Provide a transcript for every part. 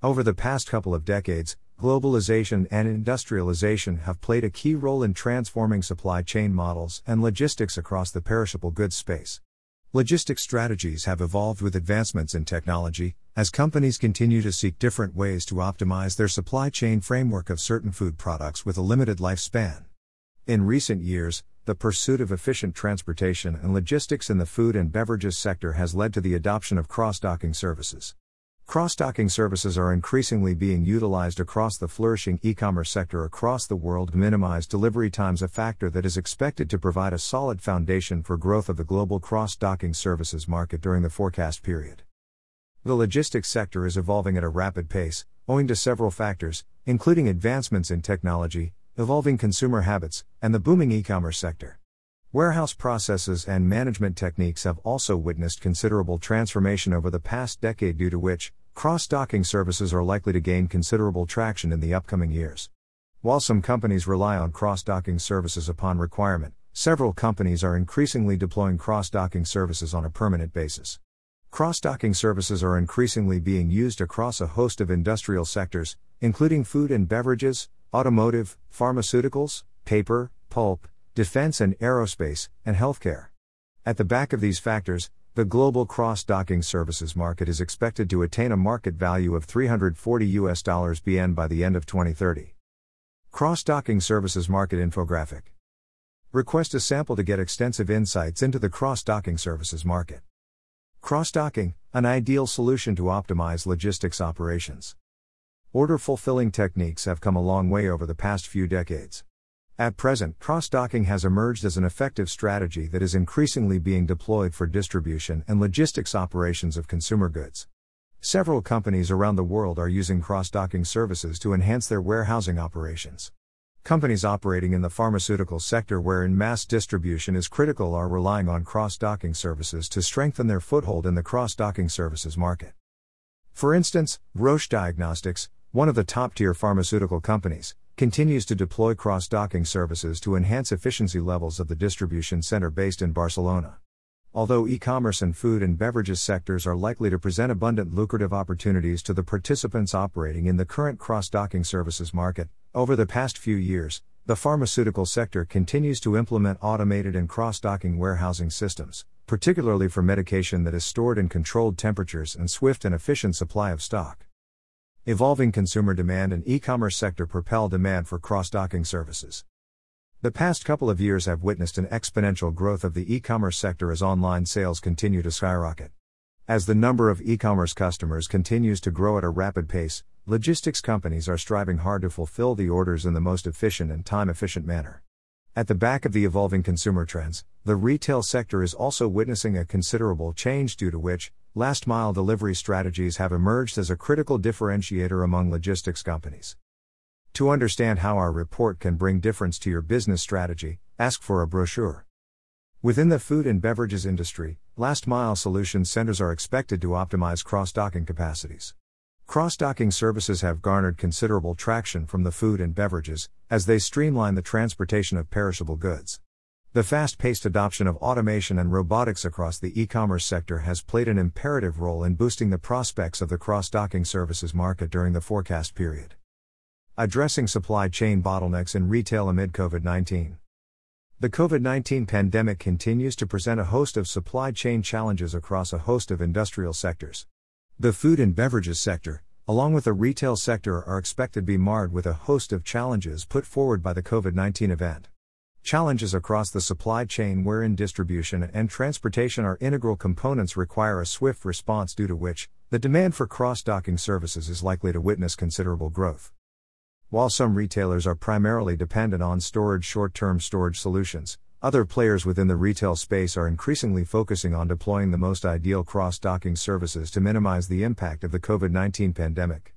Over the past couple of decades, globalization and industrialization have played a key role in transforming supply chain models and logistics across the perishable goods space. Logistics strategies have evolved with advancements in technology, as companies continue to seek different ways to optimize their supply chain framework of certain food products with a limited lifespan. In recent years, the pursuit of efficient transportation and logistics in the food and beverages sector has led to the adoption of cross docking services. Cross docking services are increasingly being utilized across the flourishing e commerce sector across the world minimize delivery times, a factor that is expected to provide a solid foundation for growth of the global cross docking services market during the forecast period. The logistics sector is evolving at a rapid pace, owing to several factors, including advancements in technology, evolving consumer habits, and the booming e commerce sector. Warehouse processes and management techniques have also witnessed considerable transformation over the past decade, due to which, cross docking services are likely to gain considerable traction in the upcoming years. While some companies rely on cross docking services upon requirement, several companies are increasingly deploying cross docking services on a permanent basis. Cross docking services are increasingly being used across a host of industrial sectors, including food and beverages, automotive, pharmaceuticals, paper, pulp, defense and aerospace, and healthcare. At the back of these factors, the global cross-docking services market is expected to attain a market value of 340 US dollars BN by the end of 2030. Cross-docking services market infographic. Request a sample to get extensive insights into the cross-docking services market. Cross-docking, an ideal solution to optimize logistics operations. Order fulfilling techniques have come a long way over the past few decades. At present, cross docking has emerged as an effective strategy that is increasingly being deployed for distribution and logistics operations of consumer goods. Several companies around the world are using cross docking services to enhance their warehousing operations. Companies operating in the pharmaceutical sector, wherein mass distribution is critical, are relying on cross docking services to strengthen their foothold in the cross docking services market. For instance, Roche Diagnostics, one of the top tier pharmaceutical companies, continues to deploy cross docking services to enhance efficiency levels of the distribution center based in Barcelona. Although e commerce and food and beverages sectors are likely to present abundant lucrative opportunities to the participants operating in the current cross docking services market, over the past few years, the pharmaceutical sector continues to implement automated and cross docking warehousing systems, particularly for medication that is stored in controlled temperatures and swift and efficient supply of stock. Evolving consumer demand and e commerce sector propel demand for cross docking services. The past couple of years have witnessed an exponential growth of the e commerce sector as online sales continue to skyrocket. As the number of e commerce customers continues to grow at a rapid pace, logistics companies are striving hard to fulfill the orders in the most efficient and time efficient manner. At the back of the evolving consumer trends, the retail sector is also witnessing a considerable change due to which, last mile delivery strategies have emerged as a critical differentiator among logistics companies. To understand how our report can bring difference to your business strategy, ask for a brochure. Within the food and beverages industry, last mile solution centers are expected to optimize cross docking capacities. Cross docking services have garnered considerable traction from the food and beverages, as they streamline the transportation of perishable goods. The fast paced adoption of automation and robotics across the e commerce sector has played an imperative role in boosting the prospects of the cross docking services market during the forecast period. Addressing supply chain bottlenecks in retail amid COVID 19. The COVID 19 pandemic continues to present a host of supply chain challenges across a host of industrial sectors. The food and beverages sector, along with the retail sector, are expected to be marred with a host of challenges put forward by the COVID 19 event. Challenges across the supply chain, wherein distribution and transportation are integral components, require a swift response, due to which, the demand for cross docking services is likely to witness considerable growth. While some retailers are primarily dependent on storage short term storage solutions, other players within the retail space are increasingly focusing on deploying the most ideal cross docking services to minimize the impact of the COVID 19 pandemic.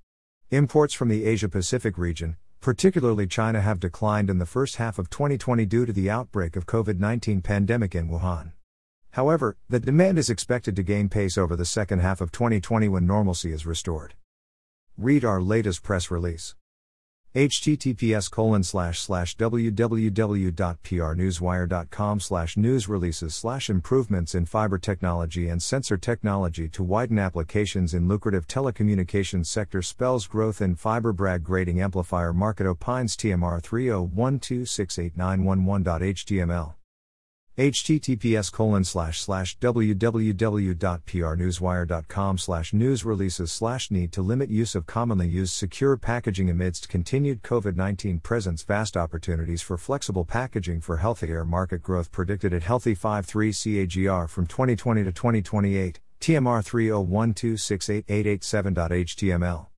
Imports from the Asia Pacific region, particularly China, have declined in the first half of 2020 due to the outbreak of COVID-19 pandemic in Wuhan. However, the demand is expected to gain pace over the second half of 2020 when normalcy is restored. Read our latest press release. Https colon slash slash www.prnewswire.com slash news releases slash improvements in fiber technology and sensor technology to widen applications in lucrative telecommunications sector. Spells growth in fiber Bragg grating amplifier market opines TMR 301268911.html https colon slash slash www.prnewswire.com slash news releases slash need to limit use of commonly used secure packaging amidst continued COVID-19 presents vast opportunities for flexible packaging for healthier market growth predicted at Healthy 53 CAGR from 2020 to 2028, TMR 301268887.html.